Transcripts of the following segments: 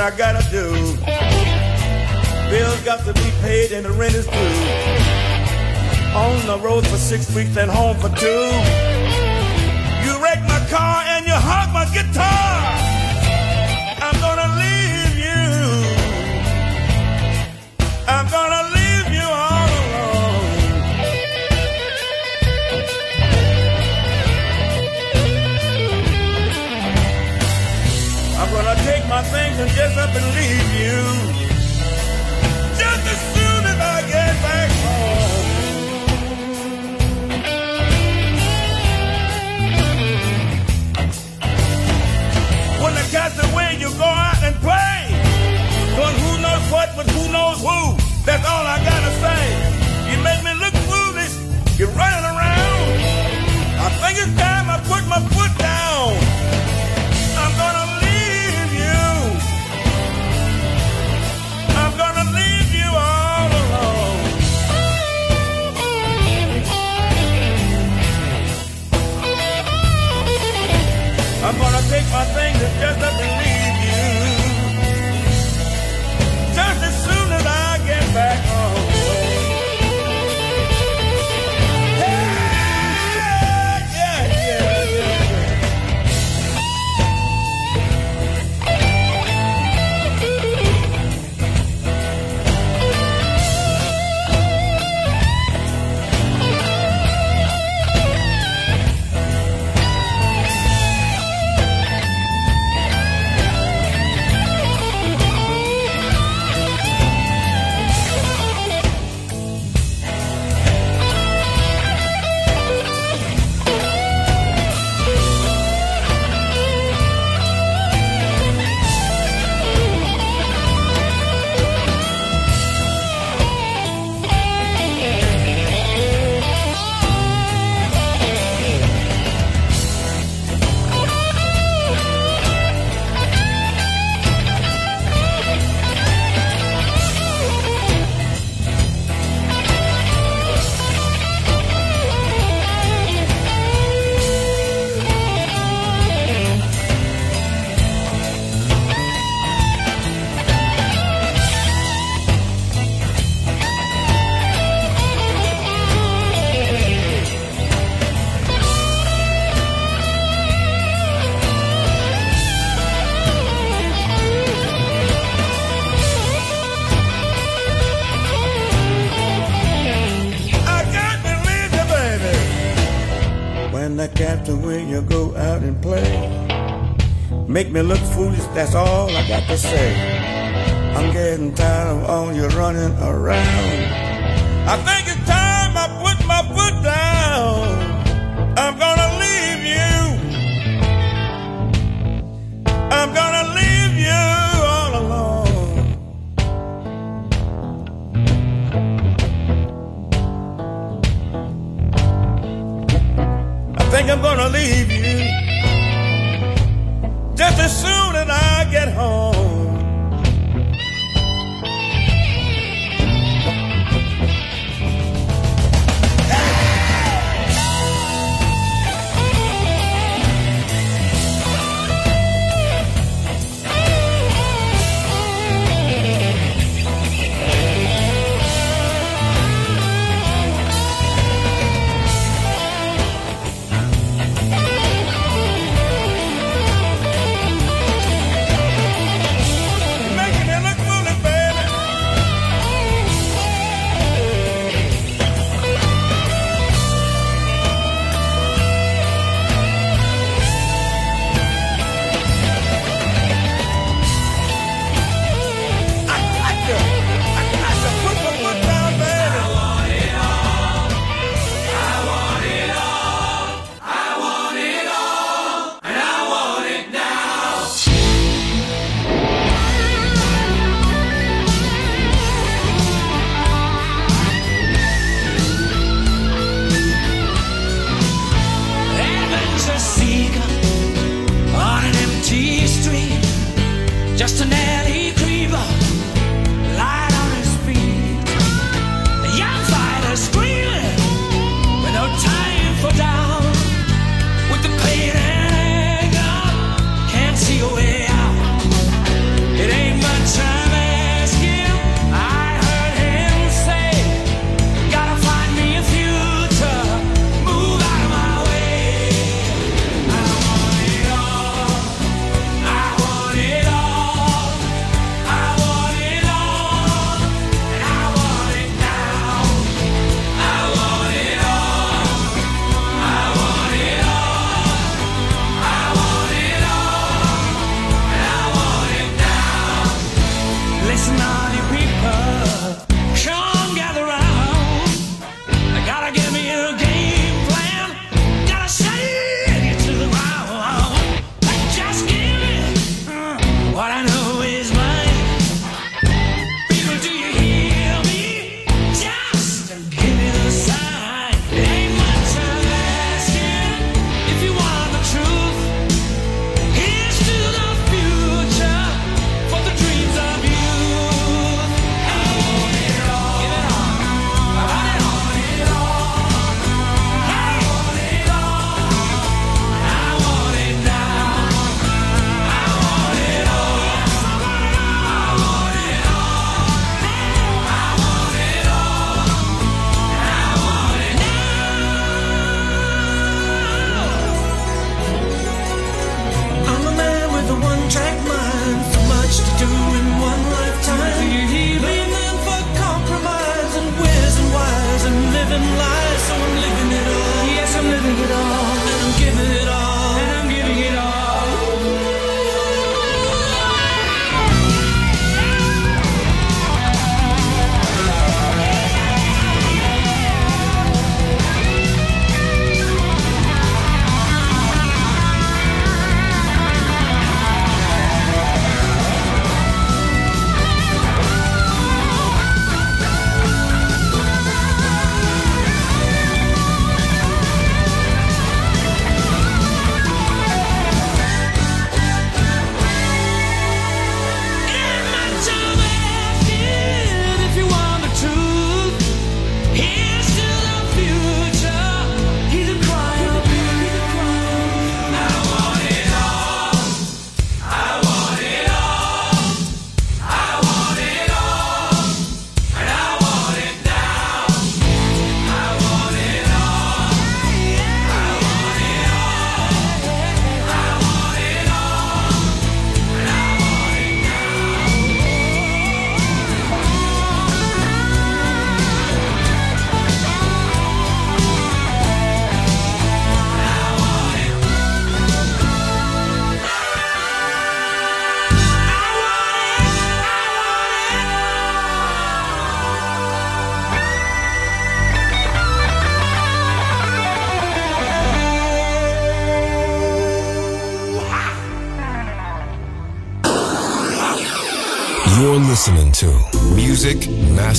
I gotta do. Bills got to be paid and the rent is due. On the road for six weeks and home for two. You wrecked my car and you hung my guitar. I'm gonna take my things and just up and leave you. Just as soon as I get back home. When the cat's away, you go out and play. But who knows what with who knows who. That's all I gotta say. You make me look foolish. You're running around. I think it's time I put my foot down.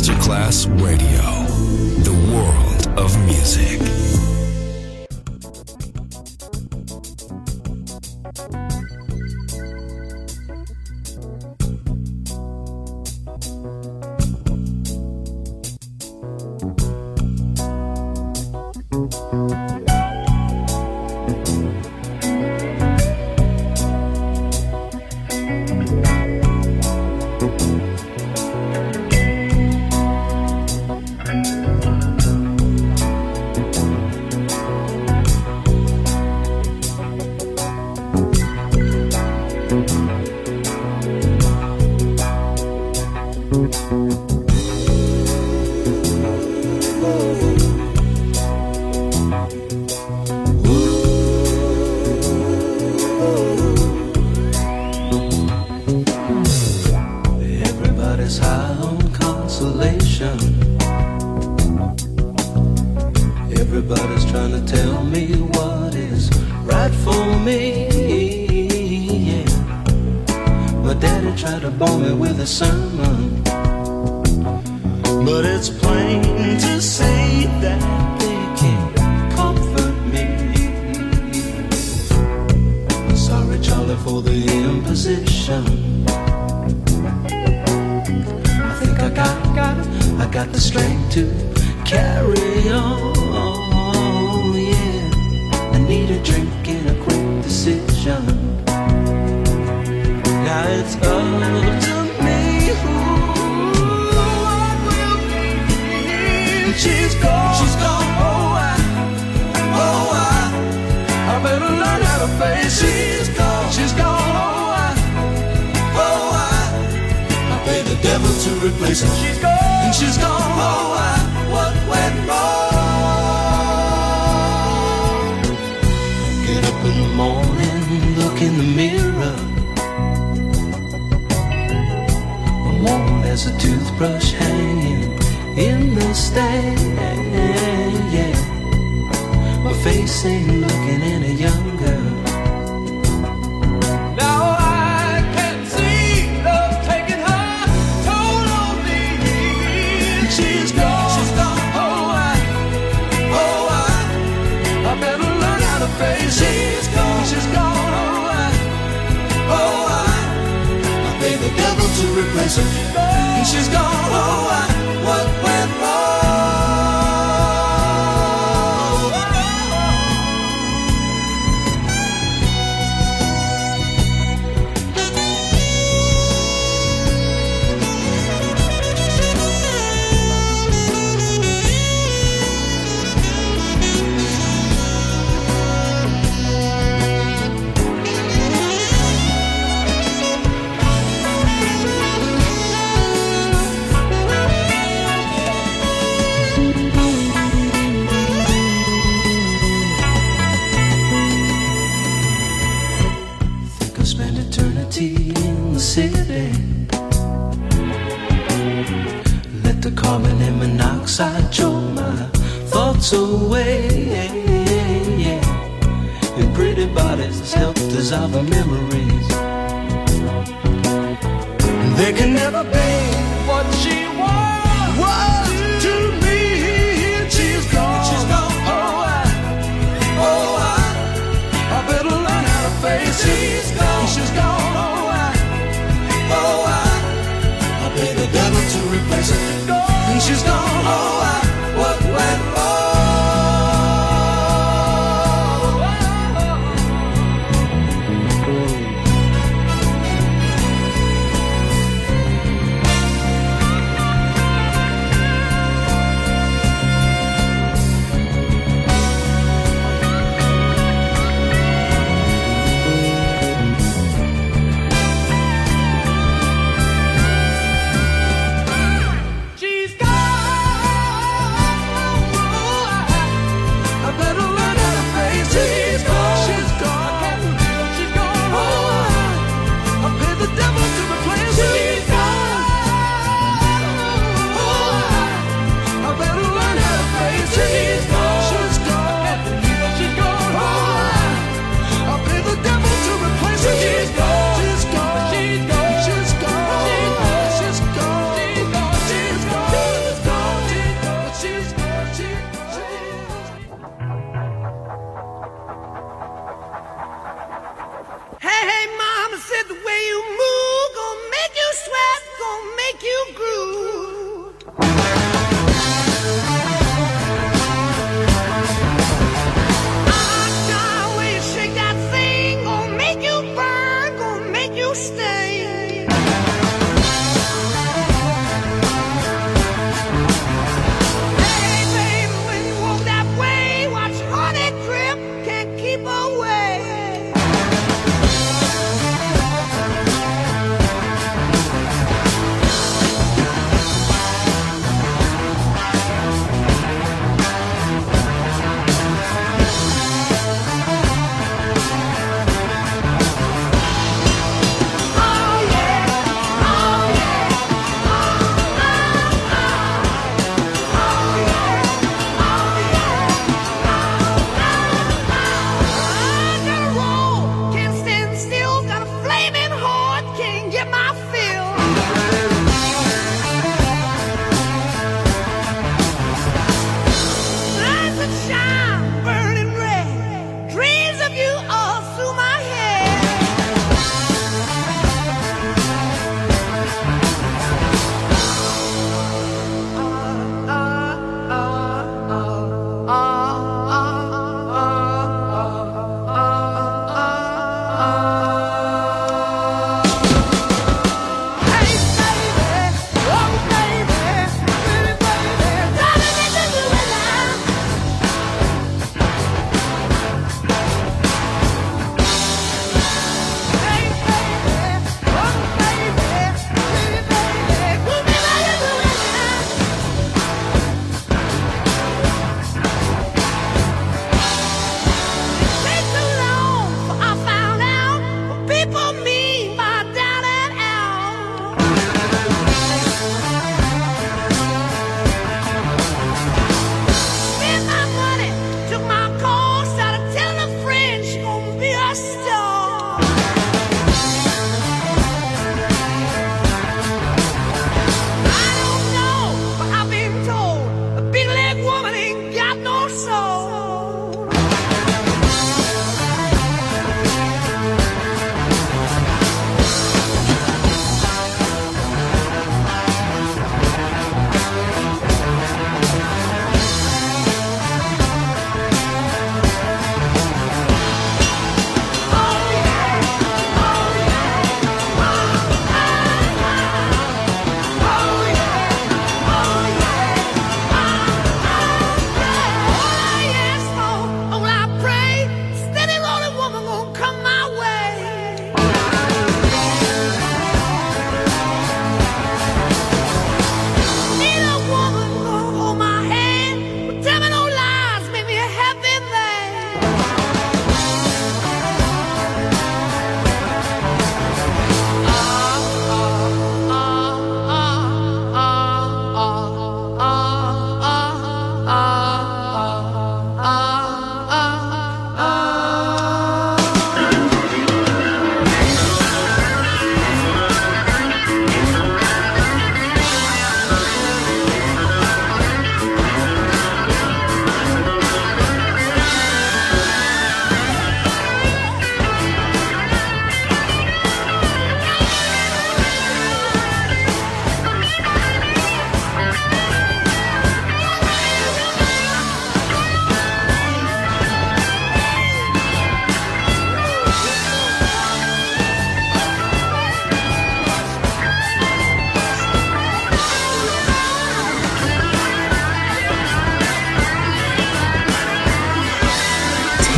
Masterclass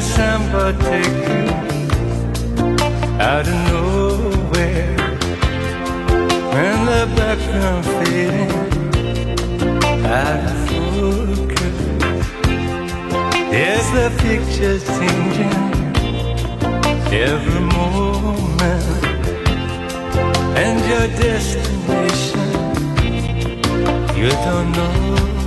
Samba take you out of nowhere, when the background fading out of focus, yes, the picture changing every moment, and your destination you don't know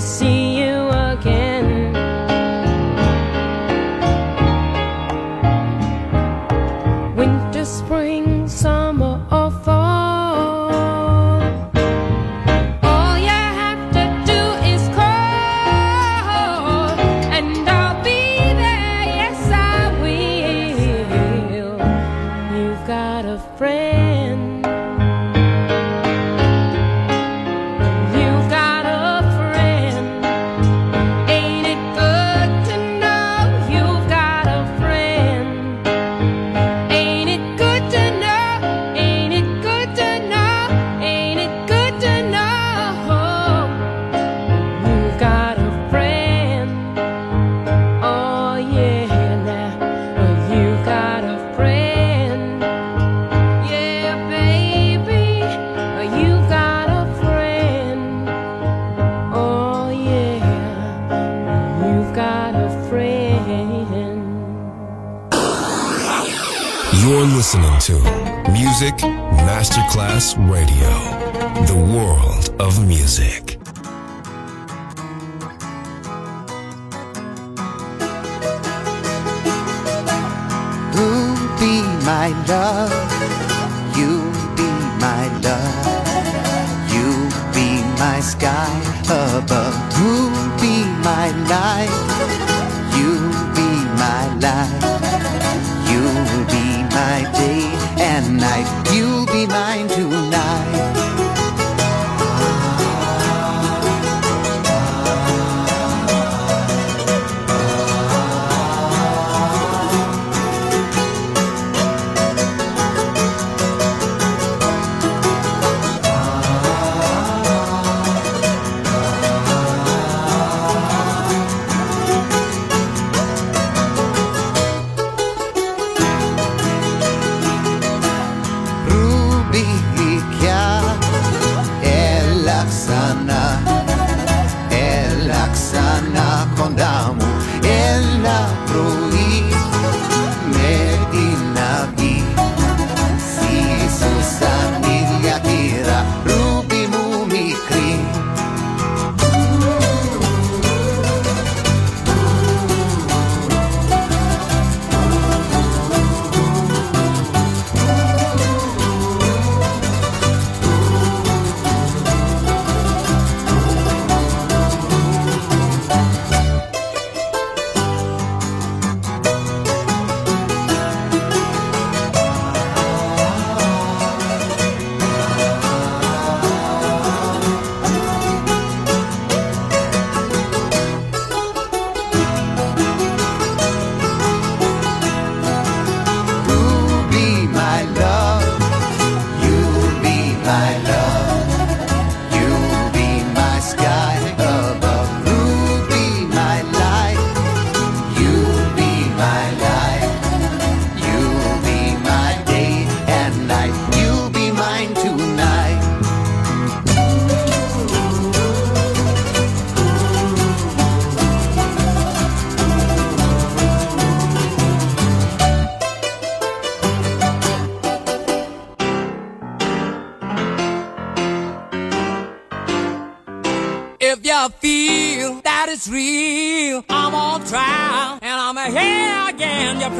see you again. Be mine tonight.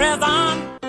prison.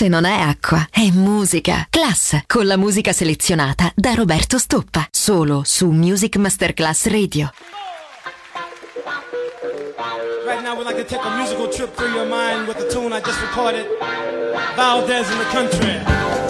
se non è acqua, è musica. Class, con la musica selezionata da Roberto Stoppa, solo su Music Masterclass Radio. Right now we'd like to take a musical trip through your mind with the tune I just recorded, Valdez in the Country.